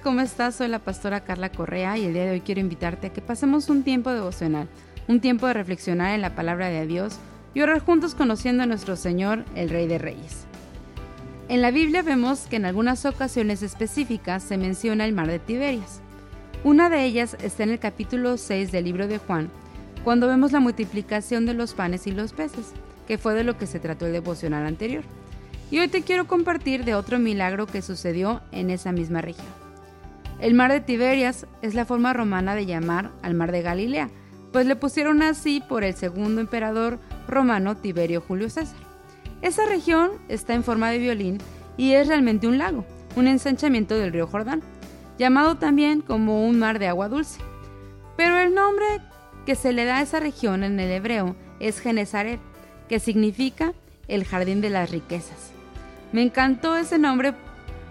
¿cómo estás? Soy la pastora Carla Correa y el día de hoy quiero invitarte a que pasemos un tiempo devocional, un tiempo de reflexionar en la palabra de Dios y orar juntos conociendo a nuestro Señor, el Rey de Reyes. En la Biblia vemos que en algunas ocasiones específicas se menciona el mar de Tiberias. Una de ellas está en el capítulo 6 del libro de Juan, cuando vemos la multiplicación de los panes y los peces, que fue de lo que se trató el devocional anterior. Y hoy te quiero compartir de otro milagro que sucedió en esa misma región. El mar de Tiberias es la forma romana de llamar al mar de Galilea, pues le pusieron así por el segundo emperador romano Tiberio Julio César. Esa región está en forma de violín y es realmente un lago, un ensanchamiento del río Jordán, llamado también como un mar de agua dulce. Pero el nombre que se le da a esa región en el hebreo es Genezaret, que significa el jardín de las riquezas. Me encantó ese nombre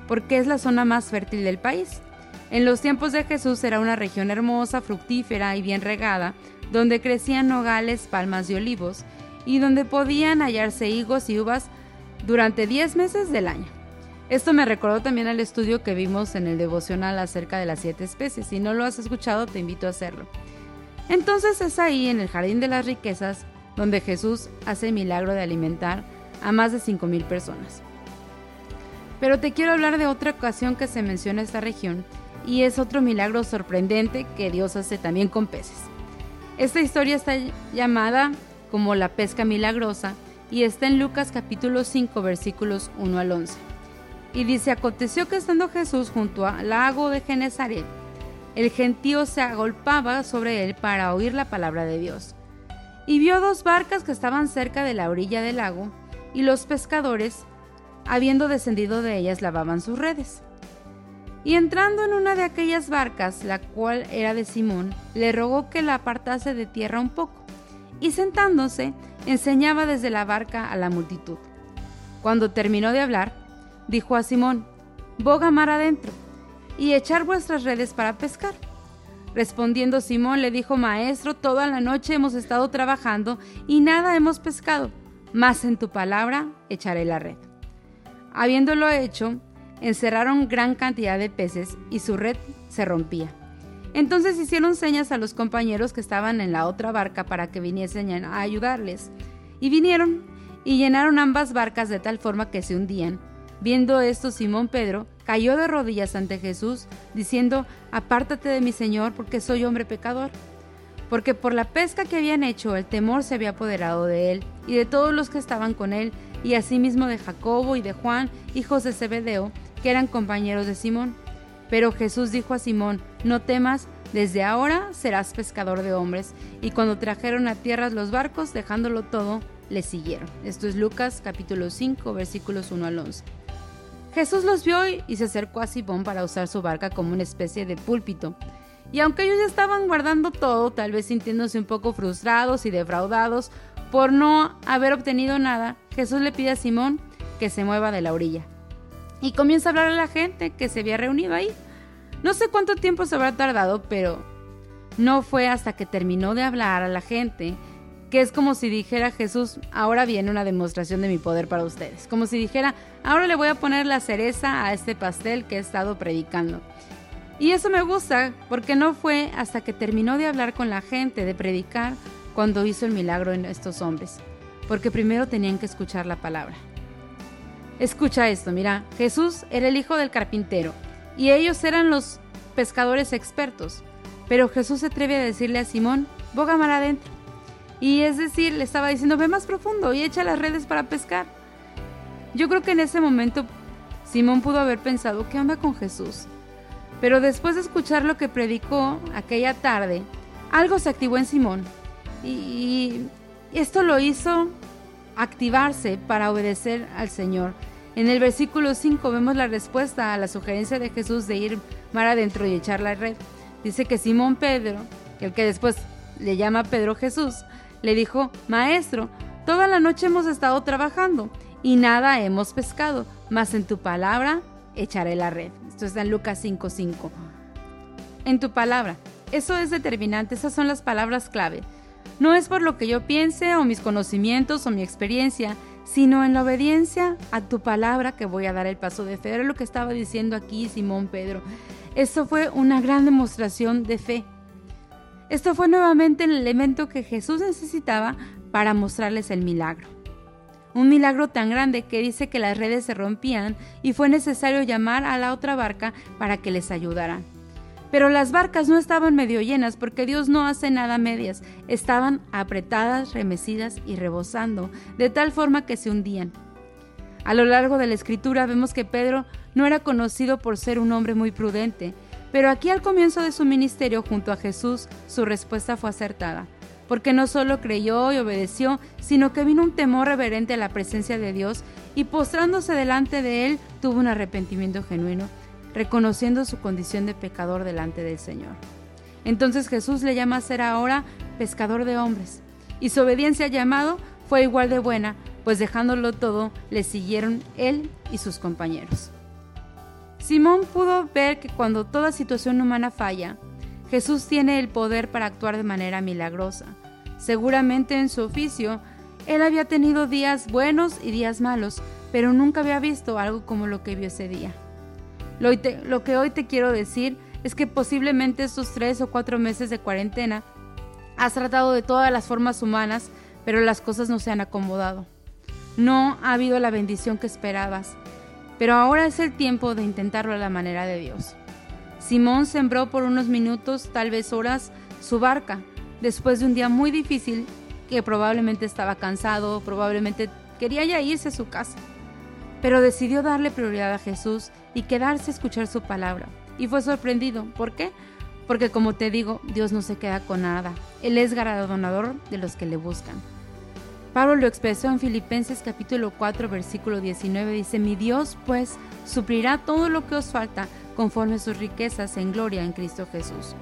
porque es la zona más fértil del país. En los tiempos de Jesús era una región hermosa, fructífera y bien regada, donde crecían nogales, palmas y olivos, y donde podían hallarse higos y uvas durante 10 meses del año. Esto me recordó también al estudio que vimos en el devocional acerca de las siete especies. Si no lo has escuchado, te invito a hacerlo. Entonces es ahí, en el jardín de las riquezas, donde Jesús hace el milagro de alimentar a más de 5.000 personas. Pero te quiero hablar de otra ocasión que se menciona esta región y es otro milagro sorprendente que Dios hace también con peces. Esta historia está llamada como la pesca milagrosa y está en Lucas capítulo 5 versículos 1 al 11. Y dice, aconteció que estando Jesús junto al lago de Genezaret, el gentío se agolpaba sobre él para oír la palabra de Dios. Y vio dos barcas que estaban cerca de la orilla del lago, y los pescadores habiendo descendido de ellas, lavaban sus redes. Y entrando en una de aquellas barcas, la cual era de Simón, le rogó que la apartase de tierra un poco, y sentándose, enseñaba desde la barca a la multitud. Cuando terminó de hablar, dijo a Simón, Boga mar adentro, y echar vuestras redes para pescar. Respondiendo Simón le dijo, Maestro, toda la noche hemos estado trabajando y nada hemos pescado, mas en tu palabra echaré la red. Habiéndolo hecho, encerraron gran cantidad de peces y su red se rompía. Entonces hicieron señas a los compañeros que estaban en la otra barca para que viniesen a ayudarles. Y vinieron y llenaron ambas barcas de tal forma que se hundían. Viendo esto, Simón Pedro cayó de rodillas ante Jesús, diciendo, Apártate de mi Señor, porque soy hombre pecador. Porque por la pesca que habían hecho, el temor se había apoderado de él y de todos los que estaban con él, y asimismo de Jacobo y de Juan, hijos de Zebedeo, que eran compañeros de Simón. Pero Jesús dijo a Simón, no temas, desde ahora serás pescador de hombres. Y cuando trajeron a tierra los barcos, dejándolo todo, le siguieron. Esto es Lucas capítulo 5, versículos 1 al 11. Jesús los vio y se acercó a Simón para usar su barca como una especie de púlpito. Y aunque ellos ya estaban guardando todo, tal vez sintiéndose un poco frustrados y defraudados por no haber obtenido nada, Jesús le pide a Simón que se mueva de la orilla. Y comienza a hablar a la gente que se había reunido ahí. No sé cuánto tiempo se habrá tardado, pero no fue hasta que terminó de hablar a la gente que es como si dijera Jesús, ahora viene una demostración de mi poder para ustedes. Como si dijera, ahora le voy a poner la cereza a este pastel que he estado predicando. Y eso me gusta porque no fue hasta que terminó de hablar con la gente, de predicar, cuando hizo el milagro en estos hombres, porque primero tenían que escuchar la palabra. Escucha esto, mira, Jesús era el hijo del carpintero y ellos eran los pescadores expertos, pero Jesús se atreve a decirle a Simón, boga mar adentro. Y es decir, le estaba diciendo, ve más profundo y echa las redes para pescar. Yo creo que en ese momento Simón pudo haber pensado, ¿qué onda con Jesús? Pero después de escuchar lo que predicó aquella tarde, algo se activó en Simón y esto lo hizo activarse para obedecer al Señor. En el versículo 5 vemos la respuesta a la sugerencia de Jesús de ir mar adentro y echar la red. Dice que Simón Pedro, el que después le llama Pedro Jesús, le dijo, Maestro, toda la noche hemos estado trabajando y nada hemos pescado, mas en tu palabra echaré la red. Esto está en Lucas 5:5. En tu palabra. Eso es determinante, esas son las palabras clave. No es por lo que yo piense o mis conocimientos o mi experiencia, sino en la obediencia a tu palabra que voy a dar el paso de fe. Era lo que estaba diciendo aquí Simón Pedro. Esto fue una gran demostración de fe. Esto fue nuevamente el elemento que Jesús necesitaba para mostrarles el milagro. Un milagro tan grande que dice que las redes se rompían y fue necesario llamar a la otra barca para que les ayudara. Pero las barcas no estaban medio llenas porque Dios no hace nada medias, estaban apretadas, remecidas y rebosando, de tal forma que se hundían. A lo largo de la escritura vemos que Pedro no era conocido por ser un hombre muy prudente, pero aquí al comienzo de su ministerio junto a Jesús su respuesta fue acertada, porque no solo creyó y obedeció, sino que vino un temor reverente a la presencia de Dios y postrándose delante de él tuvo un arrepentimiento genuino reconociendo su condición de pecador delante del Señor. Entonces Jesús le llama a ser ahora pescador de hombres, y su obediencia al llamado fue igual de buena, pues dejándolo todo, le siguieron él y sus compañeros. Simón pudo ver que cuando toda situación humana falla, Jesús tiene el poder para actuar de manera milagrosa. Seguramente en su oficio, él había tenido días buenos y días malos, pero nunca había visto algo como lo que vio ese día. Lo, que hoy te quiero decir es que posiblemente estos tres o cuatro meses de cuarentena has tratado de todas las formas humanas, pero las cosas no se han acomodado. No ha habido la bendición que esperabas, pero ahora es el tiempo de intentarlo a la manera de Dios. Simón sembró por unos minutos, tal vez horas, su barca, después de un día muy difícil que probablemente estaba cansado, probablemente quería ya irse a su casa pero decidió darle prioridad a Jesús y quedarse a escuchar su palabra. Y fue sorprendido. ¿Por qué? Porque como te digo, Dios no se queda con nada. Él es galardonador de los que le buscan. Pablo lo expresó en Filipenses capítulo 4 versículo 19. Dice, mi Dios pues suplirá todo lo que os falta conforme sus riquezas en gloria en Cristo Jesús.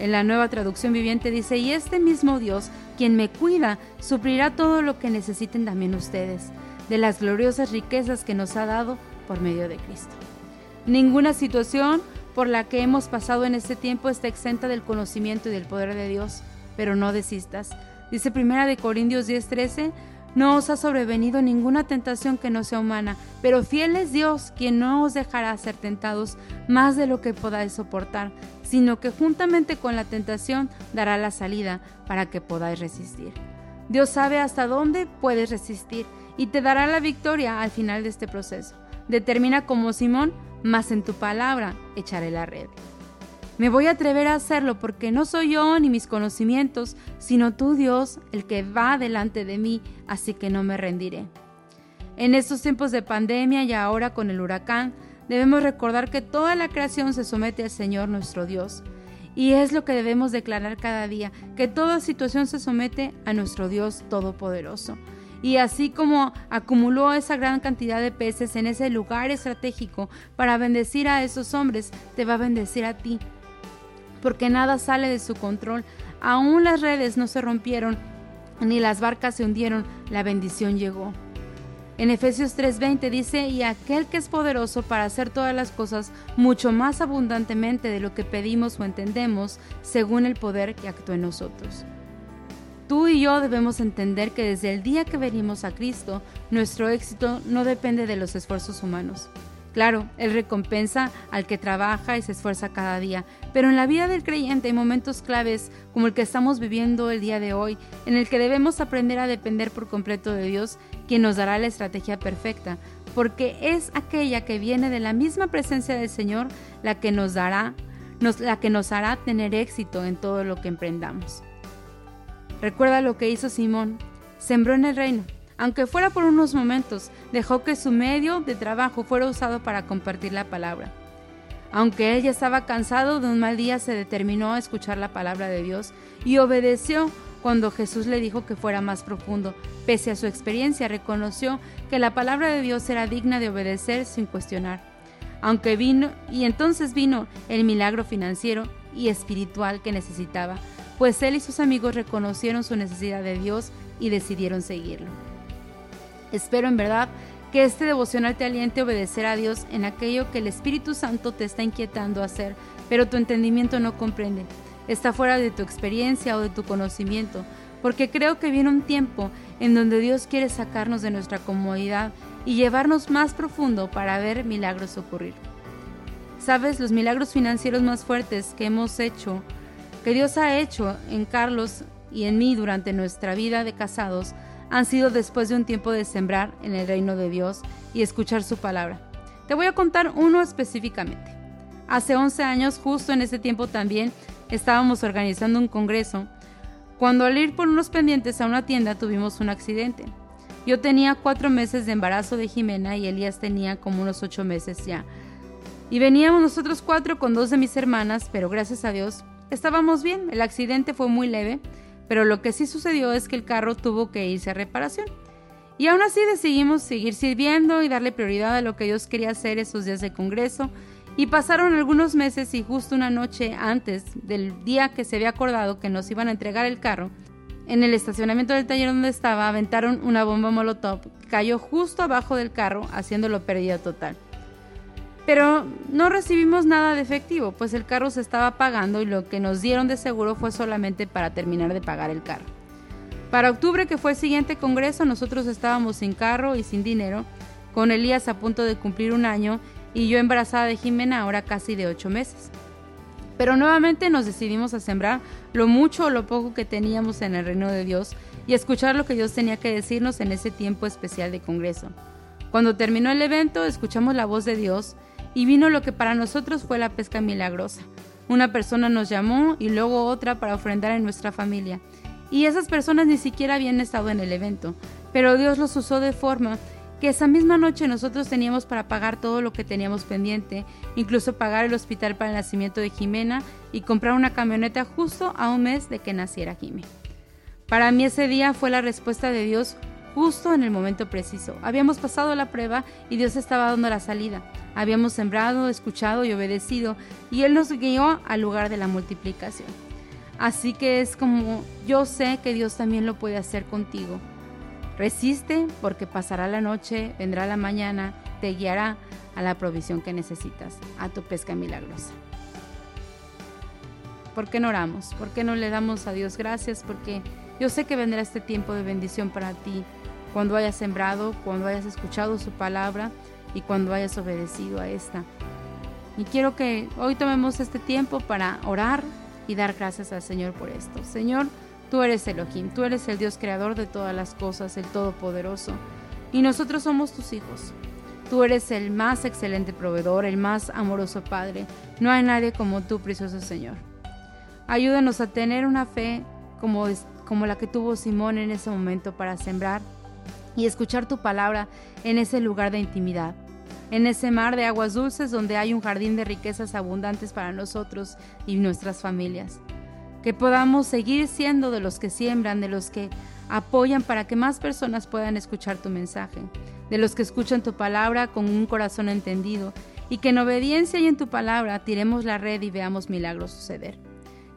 En la nueva traducción viviente dice, y este mismo Dios, quien me cuida, suplirá todo lo que necesiten también ustedes de las gloriosas riquezas que nos ha dado por medio de Cristo. Ninguna situación por la que hemos pasado en este tiempo está exenta del conocimiento y del poder de Dios, pero no desistas. Dice Primera de Corintios 10:13, no os ha sobrevenido ninguna tentación que no sea humana, pero fiel es Dios quien no os dejará ser tentados más de lo que podáis soportar, sino que juntamente con la tentación dará la salida para que podáis resistir. Dios sabe hasta dónde puedes resistir y te dará la victoria al final de este proceso. Determina como Simón, más en tu palabra echaré la red. Me voy a atrever a hacerlo porque no soy yo ni mis conocimientos, sino tú Dios el que va delante de mí, así que no me rendiré. En estos tiempos de pandemia y ahora con el huracán, debemos recordar que toda la creación se somete al Señor nuestro Dios. Y es lo que debemos declarar cada día, que toda situación se somete a nuestro Dios Todopoderoso y así como acumuló esa gran cantidad de peces en ese lugar estratégico para bendecir a esos hombres, te va a bendecir a ti. Porque nada sale de su control. Aún las redes no se rompieron, ni las barcas se hundieron, la bendición llegó. En Efesios 3:20 dice, y aquel que es poderoso para hacer todas las cosas mucho más abundantemente de lo que pedimos o entendemos, según el poder que actúa en nosotros. Tú y yo debemos entender que desde el día que venimos a Cristo, nuestro éxito no depende de los esfuerzos humanos. Claro, Él recompensa al que trabaja y se esfuerza cada día, pero en la vida del creyente hay momentos claves como el que estamos viviendo el día de hoy, en el que debemos aprender a depender por completo de Dios, quien nos dará la estrategia perfecta, porque es aquella que viene de la misma presencia del Señor la que nos dará, la que nos hará tener éxito en todo lo que emprendamos. Recuerda lo que hizo Simón. Sembró en el reino. Aunque fuera por unos momentos, dejó que su medio de trabajo fuera usado para compartir la palabra. Aunque él ya estaba cansado de un mal día, se determinó a escuchar la palabra de Dios y obedeció cuando Jesús le dijo que fuera más profundo. Pese a su experiencia, reconoció que la palabra de Dios era digna de obedecer sin cuestionar. Aunque vino, y entonces vino el milagro financiero y espiritual que necesitaba pues él y sus amigos reconocieron su necesidad de Dios y decidieron seguirlo. Espero en verdad que este devocional te aliente a obedecer a Dios en aquello que el Espíritu Santo te está inquietando hacer, pero tu entendimiento no comprende. Está fuera de tu experiencia o de tu conocimiento, porque creo que viene un tiempo en donde Dios quiere sacarnos de nuestra comodidad y llevarnos más profundo para ver milagros ocurrir. Sabes, los milagros financieros más fuertes que hemos hecho, que Dios ha hecho en Carlos y en mí durante nuestra vida de casados, han sido después de un tiempo de sembrar en el reino de Dios y escuchar su palabra. Te voy a contar uno específicamente. Hace 11 años, justo en ese tiempo también, estábamos organizando un congreso, cuando al ir por unos pendientes a una tienda tuvimos un accidente. Yo tenía cuatro meses de embarazo de Jimena y Elías tenía como unos ocho meses ya. Y veníamos nosotros cuatro con dos de mis hermanas, pero gracias a Dios estábamos bien. El accidente fue muy leve, pero lo que sí sucedió es que el carro tuvo que irse a reparación. Y aún así decidimos seguir sirviendo y darle prioridad a lo que Dios quería hacer esos días de congreso. Y pasaron algunos meses y justo una noche antes del día que se había acordado que nos iban a entregar el carro, en el estacionamiento del taller donde estaba aventaron una bomba molotov que cayó justo abajo del carro haciéndolo pérdida total. Pero no recibimos nada de efectivo, pues el carro se estaba pagando y lo que nos dieron de seguro fue solamente para terminar de pagar el carro. Para octubre, que fue el siguiente congreso, nosotros estábamos sin carro y sin dinero, con Elías a punto de cumplir un año y yo embarazada de Jimena ahora casi de ocho meses. Pero nuevamente nos decidimos a sembrar lo mucho o lo poco que teníamos en el reino de Dios y escuchar lo que Dios tenía que decirnos en ese tiempo especial de congreso. Cuando terminó el evento, escuchamos la voz de Dios y vino lo que para nosotros fue la pesca milagrosa. Una persona nos llamó y luego otra para ofrendar en nuestra familia y esas personas ni siquiera habían estado en el evento, pero Dios los usó de forma que esa misma noche nosotros teníamos para pagar todo lo que teníamos pendiente, incluso pagar el hospital para el nacimiento de Jimena y comprar una camioneta justo a un mes de que naciera Jimena. Para mí ese día fue la respuesta de Dios justo en el momento preciso. Habíamos pasado la prueba y Dios estaba dando la salida. Habíamos sembrado, escuchado y obedecido y Él nos guió al lugar de la multiplicación. Así que es como yo sé que Dios también lo puede hacer contigo. Resiste porque pasará la noche, vendrá la mañana, te guiará a la provisión que necesitas, a tu pesca milagrosa. ¿Por qué no oramos? ¿Por qué no le damos a Dios gracias? Porque yo sé que vendrá este tiempo de bendición para ti cuando hayas sembrado, cuando hayas escuchado su palabra y cuando hayas obedecido a esta. Y quiero que hoy tomemos este tiempo para orar, y dar gracias al Señor por esto. Señor, tú eres Elohim, tú eres el Dios creador de todas las cosas, el Todopoderoso, y nosotros somos tus hijos. Tú eres el más excelente proveedor, el más amoroso Padre. No hay nadie como tú, precioso Señor. Ayúdanos a tener una fe como, como la que tuvo Simón en ese momento para sembrar y escuchar tu palabra en ese lugar de intimidad en ese mar de aguas dulces donde hay un jardín de riquezas abundantes para nosotros y nuestras familias. Que podamos seguir siendo de los que siembran, de los que apoyan para que más personas puedan escuchar tu mensaje, de los que escuchan tu palabra con un corazón entendido y que en obediencia y en tu palabra tiremos la red y veamos milagros suceder.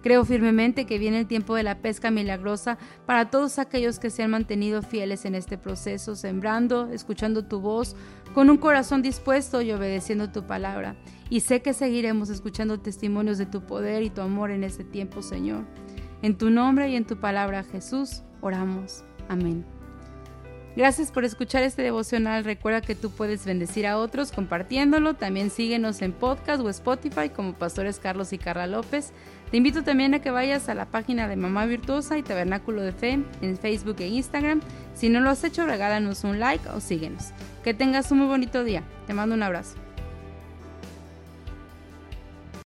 Creo firmemente que viene el tiempo de la pesca milagrosa para todos aquellos que se han mantenido fieles en este proceso, sembrando, escuchando tu voz, con un corazón dispuesto y obedeciendo tu palabra. Y sé que seguiremos escuchando testimonios de tu poder y tu amor en este tiempo, Señor. En tu nombre y en tu palabra, Jesús, oramos. Amén. Gracias por escuchar este devocional. Recuerda que tú puedes bendecir a otros compartiéndolo. También síguenos en podcast o Spotify como Pastores Carlos y Carla López. Te invito también a que vayas a la página de Mamá Virtuosa y Tabernáculo de Fe en Facebook e Instagram. Si no lo has hecho, regálanos un like o síguenos. Que tengas un muy bonito día. Te mando un abrazo.